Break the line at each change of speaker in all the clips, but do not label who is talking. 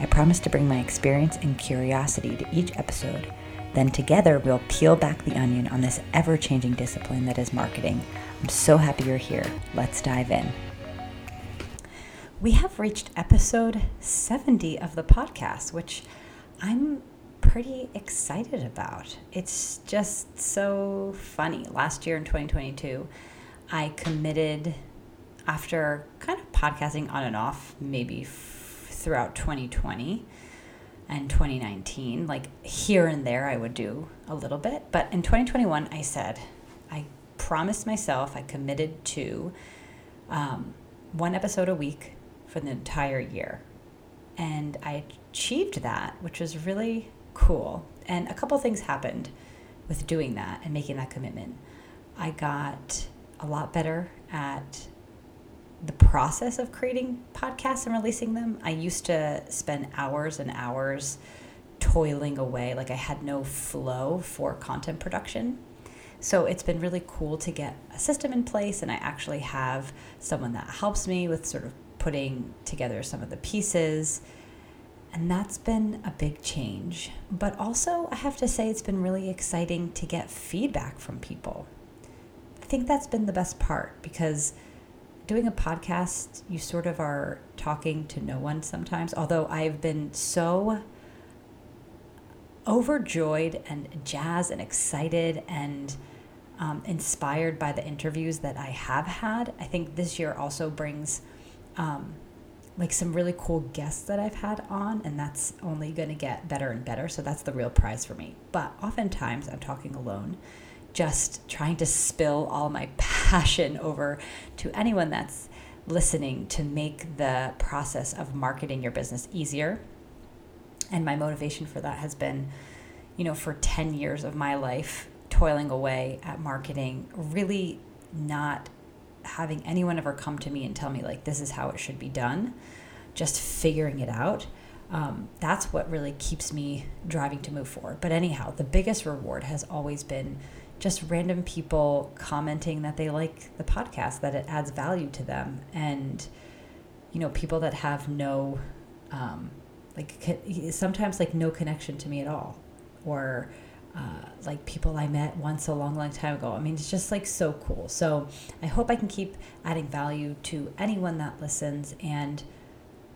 I promise to bring my experience and curiosity to each episode. Then together we'll peel back the onion on this ever changing discipline that is marketing. I'm so happy you're here. Let's dive in. We have reached episode 70 of the podcast, which I'm pretty excited about. It's just so funny. Last year in 2022, I committed after kind of podcasting on and off, maybe throughout 2020 and 2019. Like here and there, I would do a little bit. But in 2021, I said, I promised myself, I committed to um, one episode a week for the entire year. And I achieved that, which was really cool. And a couple things happened with doing that and making that commitment. I got a lot better at the process of creating podcasts and releasing them. I used to spend hours and hours toiling away, like I had no flow for content production. So it's been really cool to get a system in place, and I actually have someone that helps me with sort of putting together some of the pieces. And that's been a big change. But also, I have to say, it's been really exciting to get feedback from people. I think that's been the best part because doing a podcast, you sort of are talking to no one sometimes. Although I've been so overjoyed and jazzed and excited and um, inspired by the interviews that I have had. I think this year also brings um, like some really cool guests that I've had on, and that's only going to get better and better. So that's the real prize for me. But oftentimes I'm talking alone just trying to spill all my passion over to anyone that's listening to make the process of marketing your business easier. And my motivation for that has been, you know, for 10 years of my life, toiling away at marketing, really not having anyone ever come to me and tell me, like, this is how it should be done, just figuring it out. Um, that's what really keeps me driving to move forward. But anyhow, the biggest reward has always been just random people commenting that they like the podcast, that it adds value to them, and you know, people that have no, um, like sometimes like no connection to me at all, or uh, like people I met once a long, long time ago. I mean, it's just like so cool. So I hope I can keep adding value to anyone that listens, and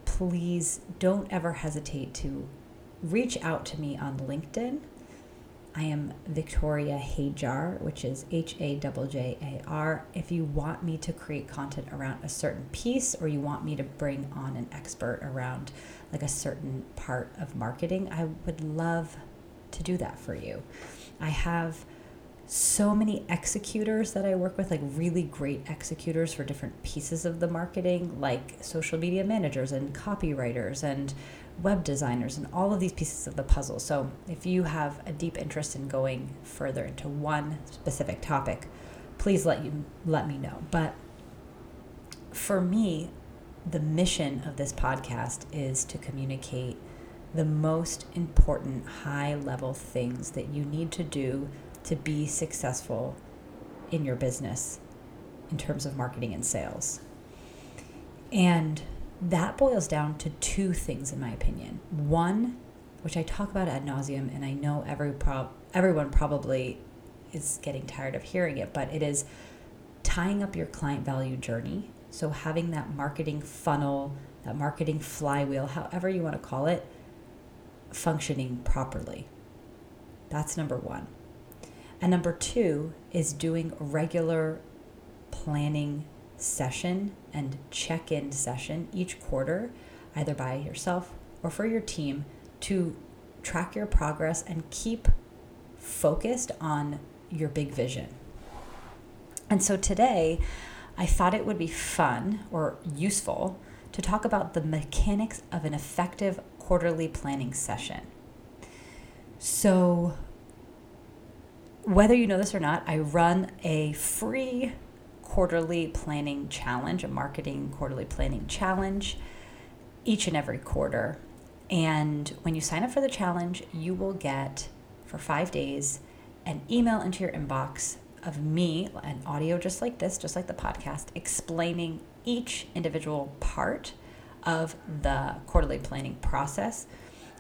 please don't ever hesitate to reach out to me on LinkedIn I am Victoria Hajjar, which is H A J J A R. If you want me to create content around a certain piece or you want me to bring on an expert around like a certain part of marketing, I would love to do that for you. I have so many executors that I work with, like really great executors for different pieces of the marketing, like social media managers and copywriters and web designers and all of these pieces of the puzzle. So, if you have a deep interest in going further into one specific topic, please let you let me know. But for me, the mission of this podcast is to communicate the most important high level things that you need to do to be successful in your business in terms of marketing and sales. And that boils down to two things, in my opinion. One, which I talk about ad nauseum, and I know every prob- everyone probably is getting tired of hearing it, but it is tying up your client value journey. So having that marketing funnel, that marketing flywheel, however you want to call it, functioning properly. That's number one. And number two is doing regular planning session and check in session each quarter, either by yourself or for your team, to track your progress and keep focused on your big vision. And so today, I thought it would be fun or useful to talk about the mechanics of an effective quarterly planning session. So, whether you know this or not, I run a free quarterly planning challenge, a marketing quarterly planning challenge each and every quarter. And when you sign up for the challenge, you will get for five days an email into your inbox of me, an audio just like this, just like the podcast, explaining each individual part of the quarterly planning process.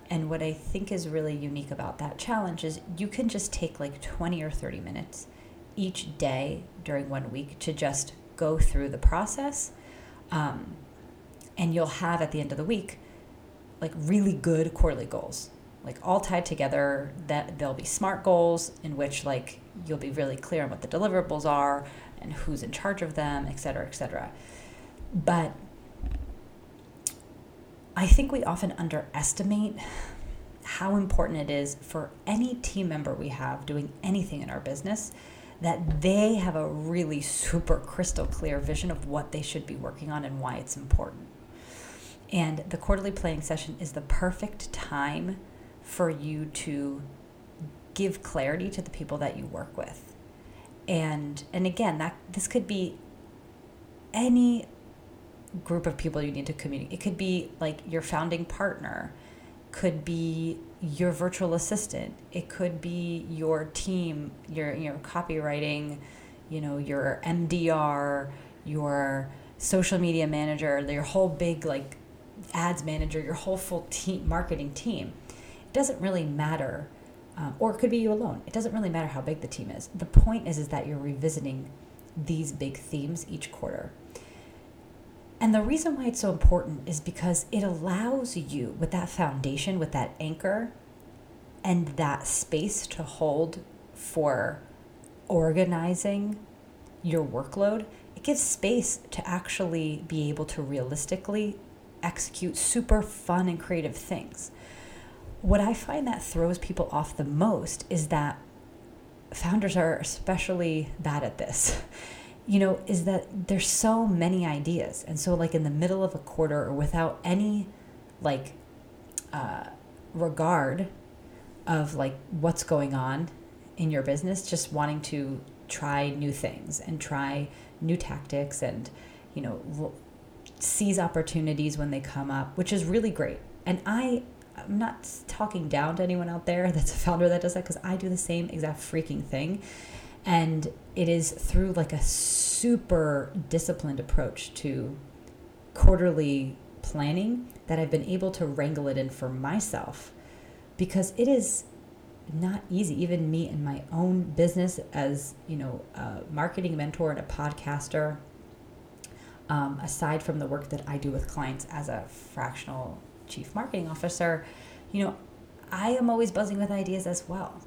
And what I think is really unique about that challenge is you can just take like 20 or 30 minutes each day during one week to just go through the process. Um, and you'll have at the end of the week like really good quarterly goals like all tied together that there'll be smart goals in which like you'll be really clear on what the deliverables are and who's in charge of them et cetera et cetera but i think we often underestimate how important it is for any team member we have doing anything in our business that they have a really super crystal clear vision of what they should be working on and why it's important and the quarterly planning session is the perfect time for you to give clarity to the people that you work with. And and again, that this could be any group of people you need to communicate. It could be like your founding partner, could be your virtual assistant, it could be your team, your your copywriting, you know, your MDR, your social media manager, your whole big like ads manager, your whole full team, marketing team. It doesn't really matter, um, or it could be you alone. It doesn't really matter how big the team is. The point is, is that you're revisiting these big themes each quarter. And the reason why it's so important is because it allows you, with that foundation, with that anchor, and that space to hold for organizing your workload, it gives space to actually be able to realistically execute super fun and creative things. What I find that throws people off the most is that founders are especially bad at this. You know, is that there's so many ideas. And so, like, in the middle of a quarter or without any, like, uh, regard of like what's going on in your business, just wanting to try new things and try new tactics and, you know, seize opportunities when they come up, which is really great. And I, I'm not talking down to anyone out there that's a founder that does that because I do the same exact freaking thing. And it is through like a super disciplined approach to quarterly planning that I've been able to wrangle it in for myself because it is not easy even me in my own business as you know a marketing mentor and a podcaster um, aside from the work that I do with clients as a fractional chief marketing officer, you know, I am always buzzing with ideas as well.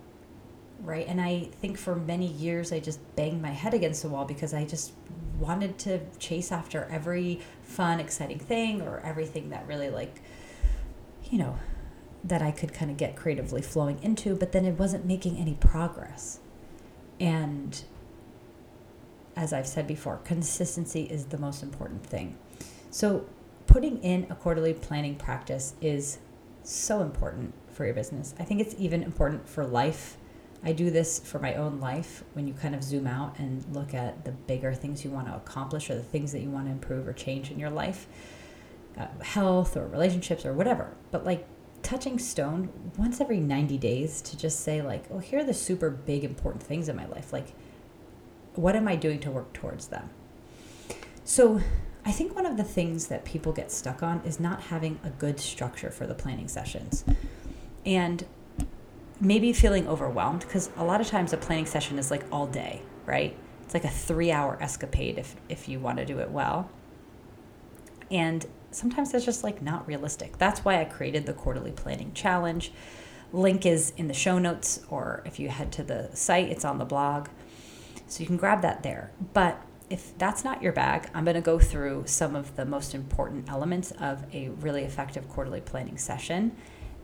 Right. And I think for many years, I just banged my head against the wall because I just wanted to chase after every fun, exciting thing or everything that really, like, you know, that I could kind of get creatively flowing into, but then it wasn't making any progress. And as I've said before, consistency is the most important thing. So, putting in a quarterly planning practice is so important for your business. I think it's even important for life. I do this for my own life when you kind of zoom out and look at the bigger things you want to accomplish or the things that you want to improve or change in your life, uh, health or relationships or whatever. But like touching stone once every 90 days to just say, like, oh, here are the super big important things in my life. Like, what am I doing to work towards them? So, I think one of the things that people get stuck on is not having a good structure for the planning sessions. And maybe feeling overwhelmed because a lot of times a planning session is like all day, right? It's like a three hour escapade if, if you want to do it well. And sometimes that's just like not realistic. That's why I created the quarterly planning challenge. Link is in the show notes, or if you head to the site, it's on the blog. So you can grab that there. But if that's not your bag, I'm going to go through some of the most important elements of a really effective quarterly planning session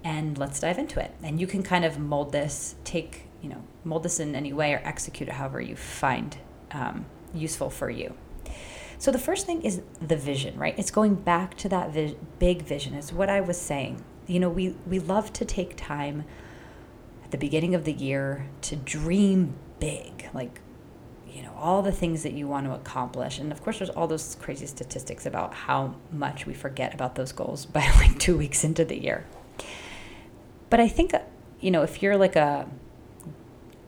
and let's dive into it. And you can kind of mold this, take, you know, mold this in any way or execute it however you find um, useful for you. So the first thing is the vision, right? It's going back to that vi- big vision. Is what I was saying. You know, we we love to take time at the beginning of the year to dream big, like, you know, all the things that you want to accomplish. And of course, there's all those crazy statistics about how much we forget about those goals by like two weeks into the year. But I think, you know, if you're like a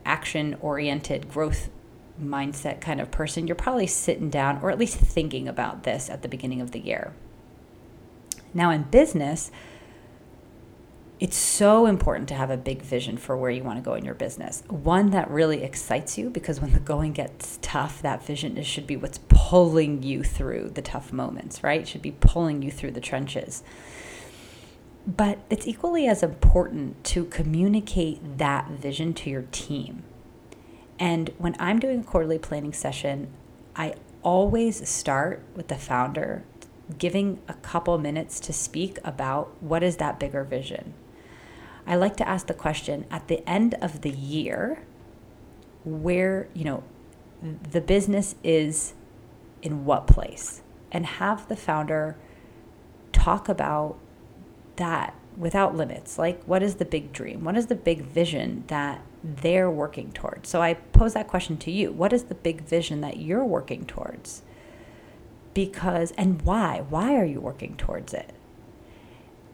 action oriented growth mindset kind of person, you're probably sitting down or at least thinking about this at the beginning of the year. Now, in business, it's so important to have a big vision for where you want to go in your business. One that really excites you because when the going gets tough, that vision is, should be what's pulling you through the tough moments, right? It should be pulling you through the trenches. But it's equally as important to communicate that vision to your team. And when I'm doing a quarterly planning session, I always start with the founder giving a couple minutes to speak about what is that bigger vision. I like to ask the question at the end of the year where, you know, the business is in what place and have the founder talk about that without limits. Like, what is the big dream? What is the big vision that they're working towards? So, I pose that question to you. What is the big vision that you're working towards? Because, and why? Why are you working towards it?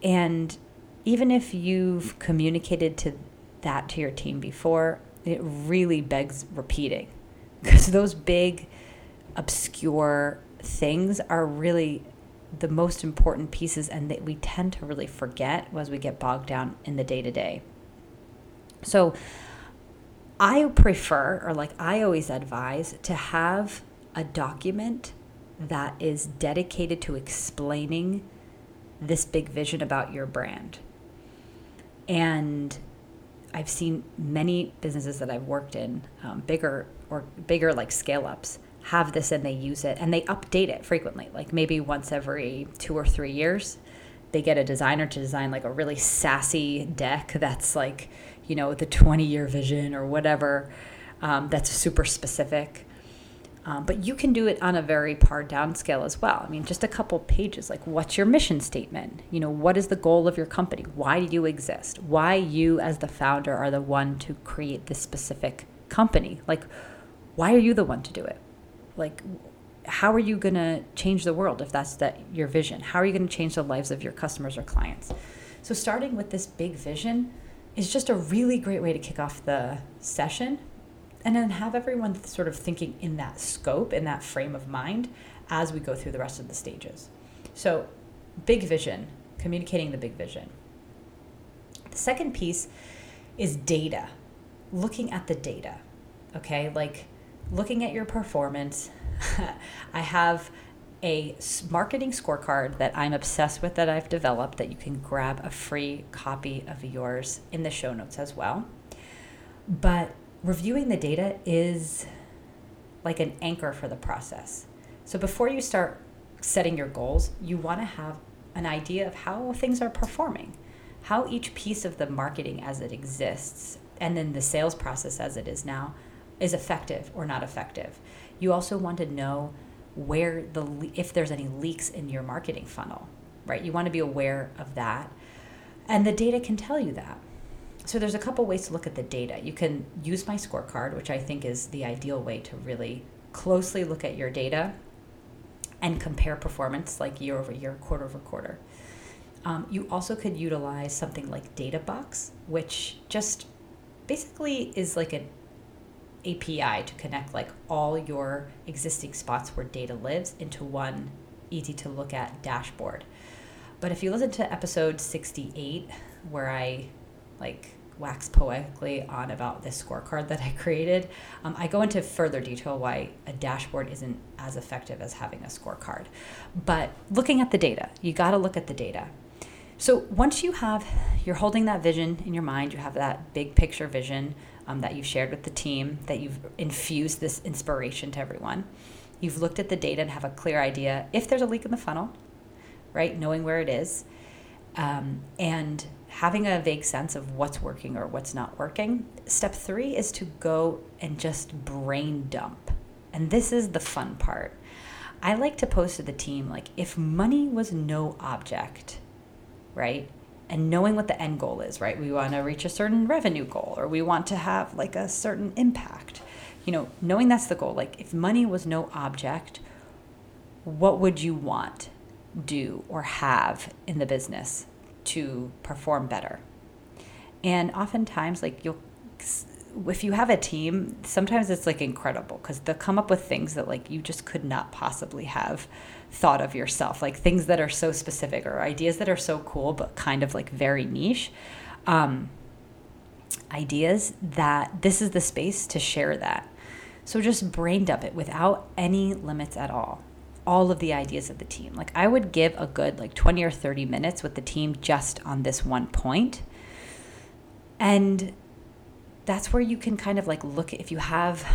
And even if you've communicated to that to your team before, it really begs repeating because those big, obscure things are really the most important pieces and that we tend to really forget as we get bogged down in the day to day. So I prefer, or like I always advise, to have a document that is dedicated to explaining this big vision about your brand. And I've seen many businesses that I've worked in, um, bigger or bigger like scale ups, have this and they use it and they update it frequently, like maybe once every two or three years. They get a designer to design like a really sassy deck that's like, you know, the 20 year vision or whatever um, that's super specific. Um, but you can do it on a very pared down scale as well. I mean, just a couple pages like, what's your mission statement? You know, what is the goal of your company? Why do you exist? Why you, as the founder, are the one to create this specific company? Like, why are you the one to do it? Like how are you going to change the world if that's that your vision? How are you going to change the lives of your customers or clients? So starting with this big vision is just a really great way to kick off the session and then have everyone sort of thinking in that scope in that frame of mind as we go through the rest of the stages. So big vision communicating the big vision. The second piece is data looking at the data okay? Like looking at your performance, I have a marketing scorecard that I'm obsessed with that I've developed that you can grab a free copy of yours in the show notes as well. But reviewing the data is like an anchor for the process. So before you start setting your goals, you want to have an idea of how things are performing, how each piece of the marketing as it exists, and then the sales process as it is now is effective or not effective. You also want to know where the if there's any leaks in your marketing funnel, right? You want to be aware of that. And the data can tell you that. So there's a couple ways to look at the data. You can use my scorecard, which I think is the ideal way to really closely look at your data and compare performance like year over year, quarter over quarter. Um, you also could utilize something like DataBox, which just basically is like an API to connect like all your existing spots where data lives into one easy to look at dashboard. But if you listen to episode 68 where I like wax poetically on about this scorecard that I created, um, I go into further detail why a dashboard isn't as effective as having a scorecard. But looking at the data, you got to look at the data. So once you have, you're holding that vision in your mind, you have that big picture vision um, that you've shared with the team, that you've infused this inspiration to everyone. You've looked at the data and have a clear idea if there's a leak in the funnel, right? Knowing where it is, um, and having a vague sense of what's working or what's not working. Step three is to go and just brain dump. And this is the fun part. I like to post to the team like, if money was no object, right? And knowing what the end goal is, right? We want to reach a certain revenue goal or we want to have like a certain impact. You know, knowing that's the goal. Like if money was no object, what would you want, do, or have in the business to perform better? And oftentimes, like you'll if you have a team, sometimes it's like incredible because they'll come up with things that like you just could not possibly have thought of yourself, like things that are so specific or ideas that are so cool but kind of like very niche. Um, ideas that this is the space to share that. So just brain dump it without any limits at all. All of the ideas of the team. Like I would give a good like 20 or 30 minutes with the team just on this one point. And that's where you can kind of like look if you have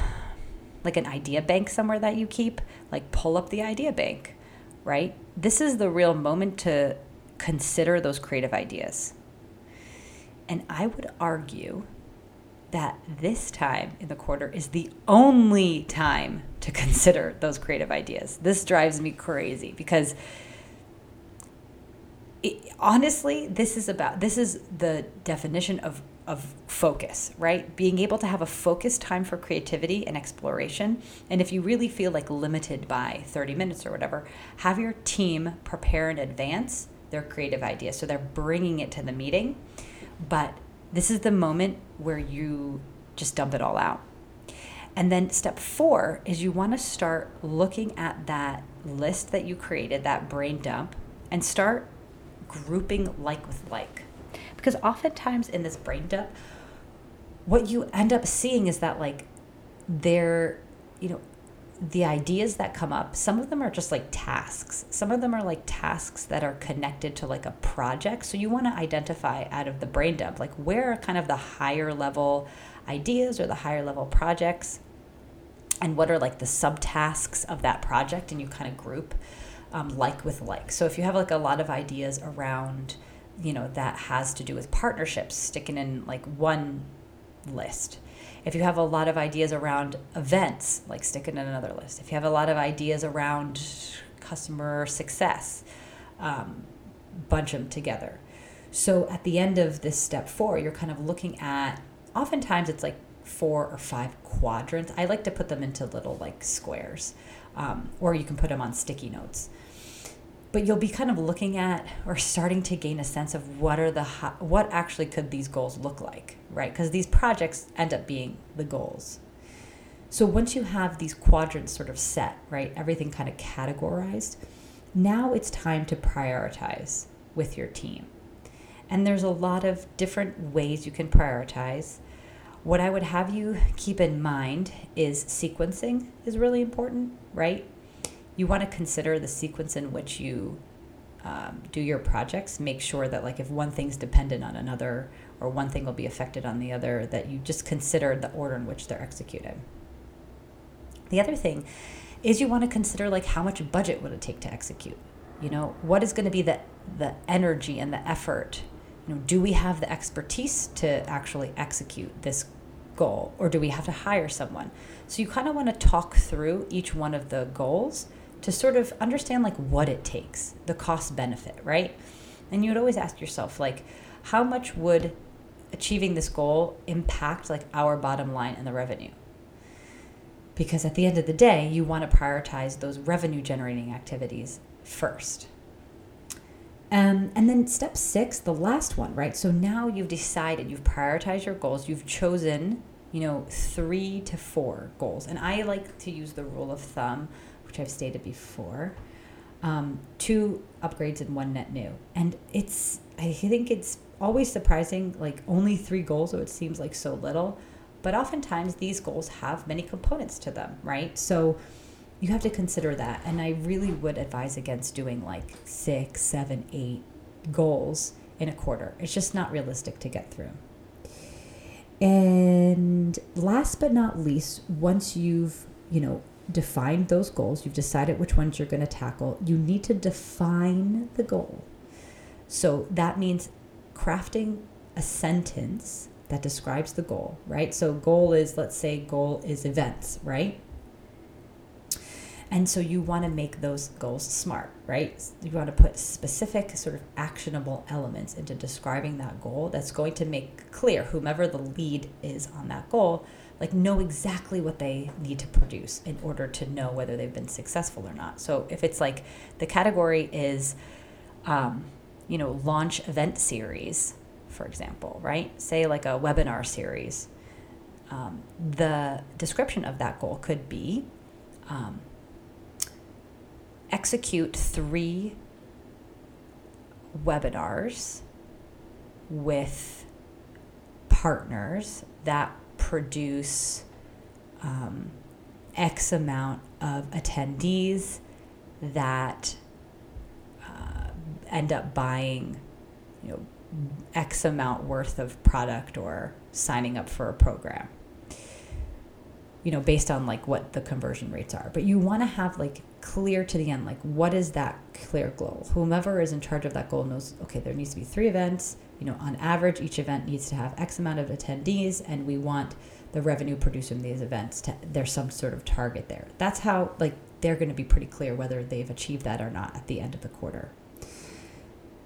like an idea bank somewhere that you keep, like pull up the idea bank, right? This is the real moment to consider those creative ideas. And I would argue that this time in the quarter is the only time to consider those creative ideas. This drives me crazy because it, honestly, this is about this is the definition of of focus, right? Being able to have a focused time for creativity and exploration. And if you really feel like limited by 30 minutes or whatever, have your team prepare in advance their creative ideas. So they're bringing it to the meeting. But this is the moment where you just dump it all out. And then step four is you want to start looking at that list that you created, that brain dump, and start grouping like with like. Because oftentimes in this brain dump, what you end up seeing is that like they're, you know, the ideas that come up, some of them are just like tasks. Some of them are like tasks that are connected to like a project. So you want to identify out of the brain dump, like where are kind of the higher level ideas or the higher level projects and what are like the subtasks of that project and you kind of group um, like with like. So if you have like a lot of ideas around you know that has to do with partnerships sticking in like one list. If you have a lot of ideas around events like sticking in another list. If you have a lot of ideas around customer success um, bunch them together. So at the end of this step four you're kind of looking at oftentimes it's like four or five quadrants. I like to put them into little like squares um, or you can put them on sticky notes but you'll be kind of looking at or starting to gain a sense of what are the what actually could these goals look like right? Because these projects end up being the goals. So once you have these quadrants sort of set right everything kind of categorized now it's time to prioritize with your team. And there's a lot of different ways you can prioritize. What i would have you keep in mind is sequencing is really important right you want to consider the sequence in which you um, do your projects. Make sure that, like, if one thing's dependent on another or one thing will be affected on the other, that you just consider the order in which they're executed. The other thing is you want to consider, like, how much budget would it take to execute? You know, what is going to be the, the energy and the effort? You know, do we have the expertise to actually execute this goal or do we have to hire someone? So you kind of want to talk through each one of the goals to sort of understand like what it takes, the cost benefit, right? And you would always ask yourself like how much would achieving this goal impact like our bottom line and the revenue? Because at the end of the day, you want to prioritize those revenue generating activities first. Um, and then step six, the last one, right? So now you've decided, you've prioritized your goals, you've chosen, you know, three to four goals. And I like to use the rule of thumb which I've stated before. Um, two upgrades and one net new. And it's, I think it's always surprising, like only three goals, so it seems like so little. But oftentimes these goals have many components to them, right? So you have to consider that. And I really would advise against doing like six, seven, eight goals in a quarter. It's just not realistic to get through. And last but not least, once you've, you know, defined those goals, you've decided which ones you're going to tackle, you need to define the goal. So that means crafting a sentence that describes the goal, right? So, goal is, let's say, goal is events, right? And so you want to make those goals smart, right? You want to put specific, sort of actionable elements into describing that goal that's going to make clear whomever the lead is on that goal, like know exactly what they need to produce in order to know whether they've been successful or not. So if it's like the category is, um, you know, launch event series, for example, right? Say like a webinar series. Um, the description of that goal could be um, execute three webinars with partners that produce um, X amount of attendees that uh, end up buying, you know, X amount worth of product or signing up for a program. You know, based on like what the conversion rates are. But you want to have like clear to the end, like what is that clear goal? Whomever is in charge of that goal knows, okay, there needs to be three events. You know, on average, each event needs to have X amount of attendees, and we want the revenue produced from these events to there's some sort of target there. That's how like they're going to be pretty clear whether they've achieved that or not at the end of the quarter.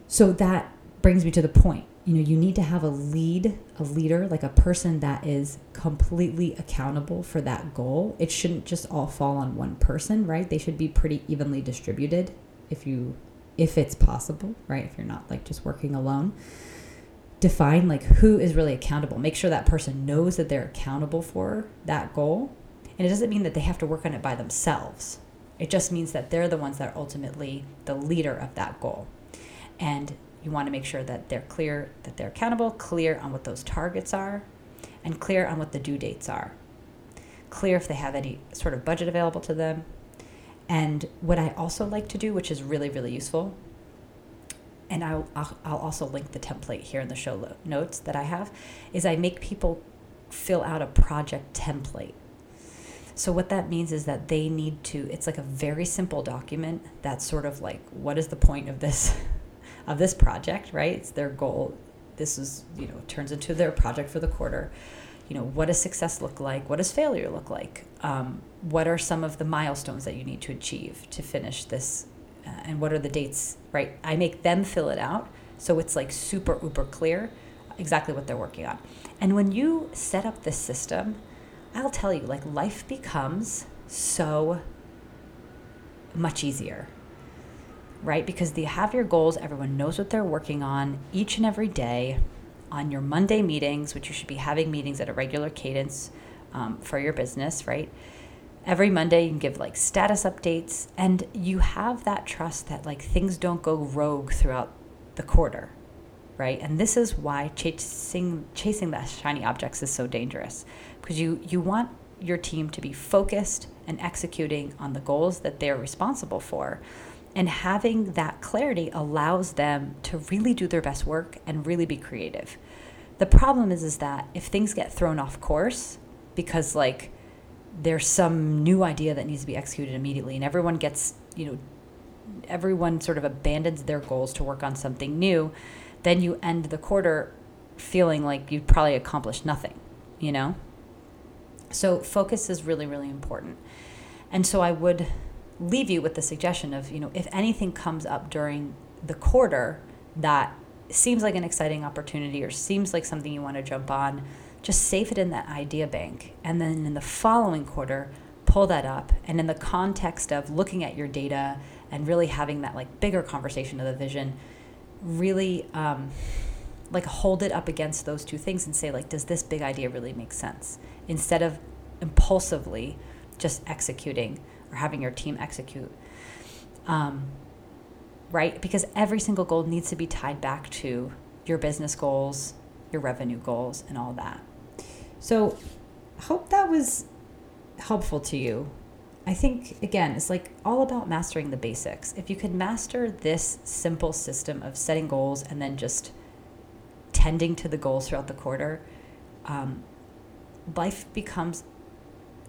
So that brings me to the point. You know, you need to have a lead, a leader, like a person that is completely accountable for that goal. It shouldn't just all fall on one person, right? They should be pretty evenly distributed if you if it's possible, right? If you're not like just working alone. Define like who is really accountable. Make sure that person knows that they're accountable for that goal. And it doesn't mean that they have to work on it by themselves. It just means that they're the ones that are ultimately the leader of that goal. And you want to make sure that they're clear, that they're accountable, clear on what those targets are, and clear on what the due dates are. Clear if they have any sort of budget available to them. And what I also like to do, which is really, really useful, and I'll, I'll, also link the template here in the show notes that I have, is I make people fill out a project template. So, what that means is that they need to, it's like a very simple document that's sort of like, what is the point of this of this project, right? It's their goal. This is, you know, turns into their project for the quarter. You know, what does success look like? What does failure look like? Um, what are some of the milestones that you need to achieve to finish this? Uh, and what are the dates, right? I make them fill it out so it's like super, uber clear exactly what they're working on. And when you set up this system, I'll tell you, like, life becomes so much easier right? Because you have your goals, everyone knows what they're working on each and every day on your Monday meetings, which you should be having meetings at a regular cadence um, for your business, right? Every Monday, you can give like status updates, and you have that trust that like things don't go rogue throughout the quarter, right? And this is why chasing chasing the shiny objects is so dangerous because you you want your team to be focused and executing on the goals that they're responsible for and having that clarity allows them to really do their best work and really be creative. The problem is is that if things get thrown off course because like there's some new idea that needs to be executed immediately and everyone gets, you know, everyone sort of abandons their goals to work on something new, then you end the quarter feeling like you probably accomplished nothing, you know? So focus is really really important. And so I would leave you with the suggestion of, you know, if anything comes up during the quarter that seems like an exciting opportunity or seems like something you want to jump on, just save it in that idea bank. And then in the following quarter, pull that up. And in the context of looking at your data and really having that like bigger conversation of the vision, really um, like hold it up against those two things and say, like, does this big idea really make sense? Instead of impulsively just executing or having your team execute. Um, right? Because every single goal needs to be tied back to your business goals, your revenue goals, and all that. So, hope that was helpful to you. I think, again, it's like all about mastering the basics. If you could master this simple system of setting goals and then just tending to the goals throughout the quarter, um, life becomes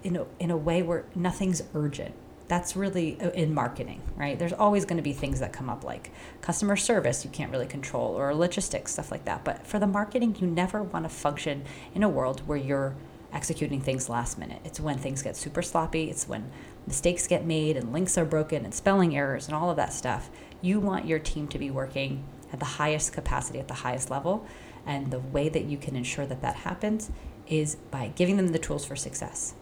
in a, in a way where nothing's urgent. That's really uh, in marketing, right? There's always going to be things that come up like customer service you can't really control or logistics, stuff like that. But for the marketing, you never want to function in a world where you're executing things last minute. It's when things get super sloppy. It's when mistakes get made and links are broken and spelling errors and all of that stuff. You want your team to be working at the highest capacity, at the highest level. And the way that you can ensure that that happens is by giving them the tools for success.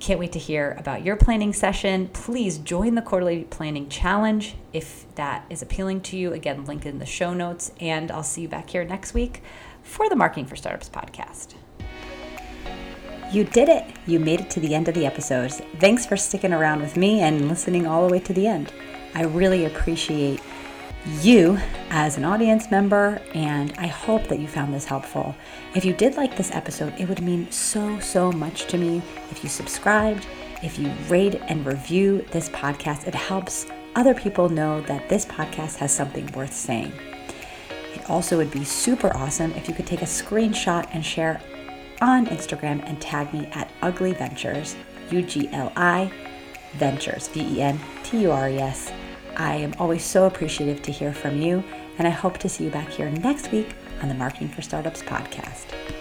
Can't wait to hear about your planning session. Please join the quarterly planning challenge if that is appealing to you. Again, link in the show notes. And I'll see you back here next week for the Marketing for Startups podcast. You did it! You made it to the end of the episode. Thanks for sticking around with me and listening all the way to the end. I really appreciate you as an audience member, and I hope that you found this helpful. If you did like this episode, it would mean so, so much to me if you subscribed, if you rate and review this podcast. It helps other people know that this podcast has something worth saying. It also would be super awesome if you could take a screenshot and share on Instagram and tag me at Ugli Ventures, U G L I Ventures, V E N T U R E S. I am always so appreciative to hear from you, and I hope to see you back here next week on the Marketing for Startups podcast.